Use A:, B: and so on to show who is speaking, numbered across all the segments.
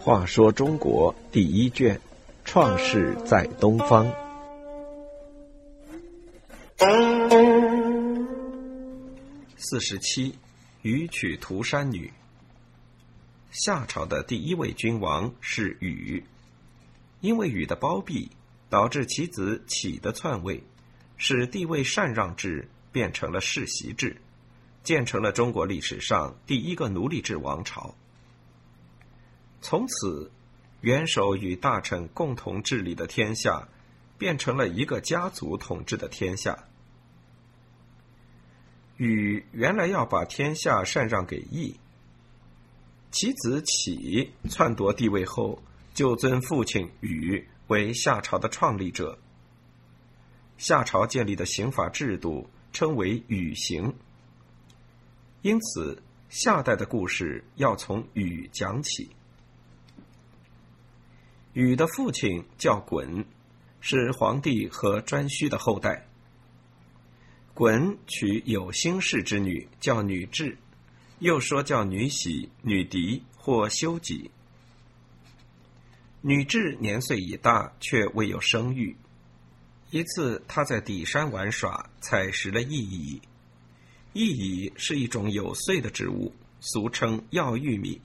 A: 话说中国第一卷，《创世在东方》四十七，禹娶涂山女。夏朝的第一位君王是禹，因为禹的包庇，导致其子启的篡位，使地位禅让制变成了世袭制，建成了中国历史上第一个奴隶制王朝。从此，元首与大臣共同治理的天下，变成了一个家族统治的天下。禹原来要把天下禅让给羿，其子启篡夺帝位后，就尊父亲禹为夏朝的创立者。夏朝建立的刑法制度称为禹刑，因此夏代的故事要从禹讲起。禹的父亲叫鲧，是黄帝和颛顼的后代。鲧娶有心氏之女，叫女雉，又说叫女喜、女狄或修己。女雉年岁已大，却未有生育。一次，她在底山玩耍，采食了薏蚁。薏苡是一种有穗的植物，俗称药玉米。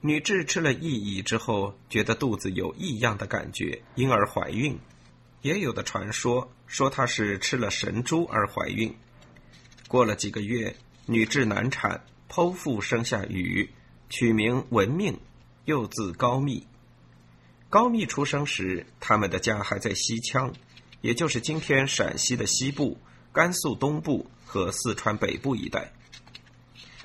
A: 女雉吃了薏苡之后，觉得肚子有异样的感觉，因而怀孕。也有的传说说她是吃了神珠而怀孕。过了几个月，女雉难产，剖腹生下禹，取名文命，又字高密。高密出生时，他们的家还在西羌，也就是今天陕西的西部、甘肃东部和四川北部一带。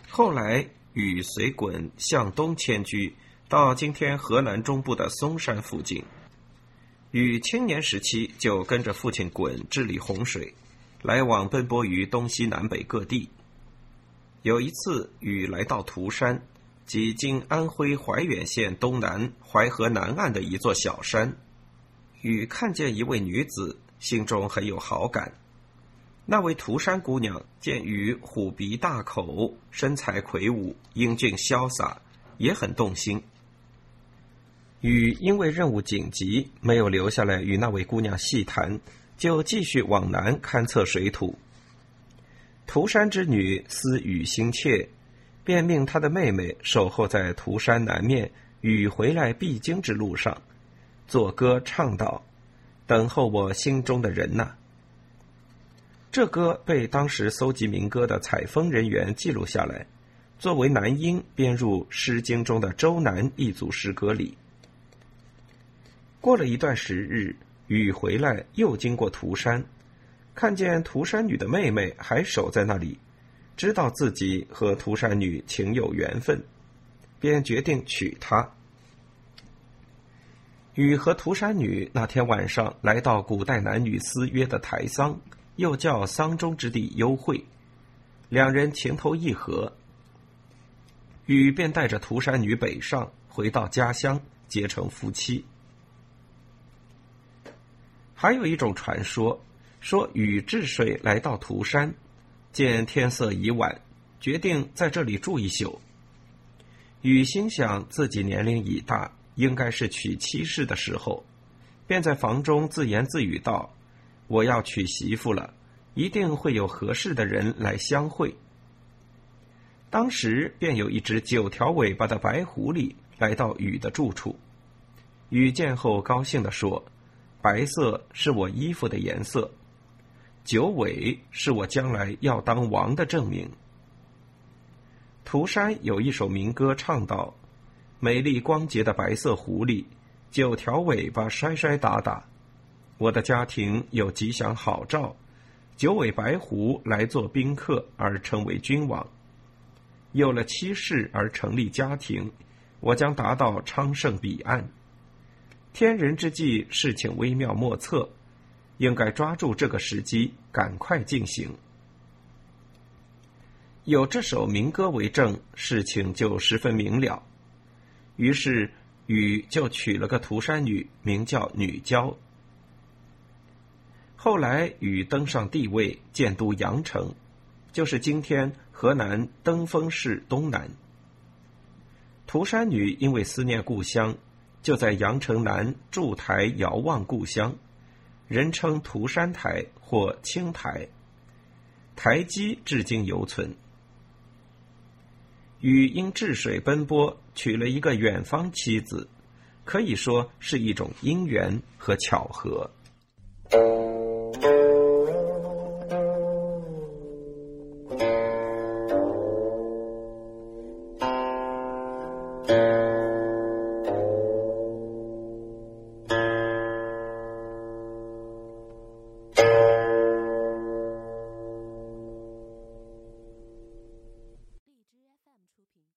A: 后来。禹随鲧向东迁居，到今天河南中部的嵩山附近。禹青年时期就跟着父亲鲧治理洪水，来往奔波于东西南北各地。有一次，禹来到涂山，即今安徽怀远县东南淮河南岸的一座小山。禹看见一位女子，心中很有好感。那位涂山姑娘见禹虎鼻大口，身材魁梧，英俊潇洒，也很动心。禹因为任务紧急，没有留下来与那位姑娘细谈，就继续往南勘测水土。涂山之女思禹心切，便命她的妹妹守候在涂山南面，禹回来必经之路上，作歌唱道：“等候我心中的人呐。”这歌被当时搜集民歌的采风人员记录下来，作为男音编入《诗经》中的周南一组诗歌里。过了一段时日，禹回来又经过涂山，看见涂山女的妹妹还守在那里，知道自己和涂山女情有缘分，便决定娶她。禹和涂山女那天晚上来到古代男女私约的台桑。又叫桑中之地幽会，两人情投意合，禹便带着涂山女北上，回到家乡结成夫妻。还有一种传说，说禹治水来到涂山，见天色已晚，决定在这里住一宿。禹心想自己年龄已大，应该是娶妻室的时候，便在房中自言自语道。我要娶媳妇了，一定会有合适的人来相会。当时便有一只九条尾巴的白狐狸来到禹的住处，禹见后高兴地说：“白色是我衣服的颜色，九尾是我将来要当王的证明。”涂山有一首民歌唱道：“美丽光洁的白色狐狸，九条尾巴摔摔打打。”我的家庭有吉祥好兆，九尾白狐来做宾客而成为君王，有了妻室而成立家庭，我将达到昌盛彼岸。天人之际，事情微妙莫测，应该抓住这个时机，赶快进行。有这首民歌为证，事情就十分明了。于是禹就娶了个涂山女，名叫女娇。后来，禹登上帝位，建都阳城。就是今天河南登封市东南。涂山女因为思念故乡，就在阳城南筑台遥望故乡，人称涂山台或青台。台基至今犹存。禹因治水奔波，娶了一个远方妻子，可以说是一种因缘和巧合。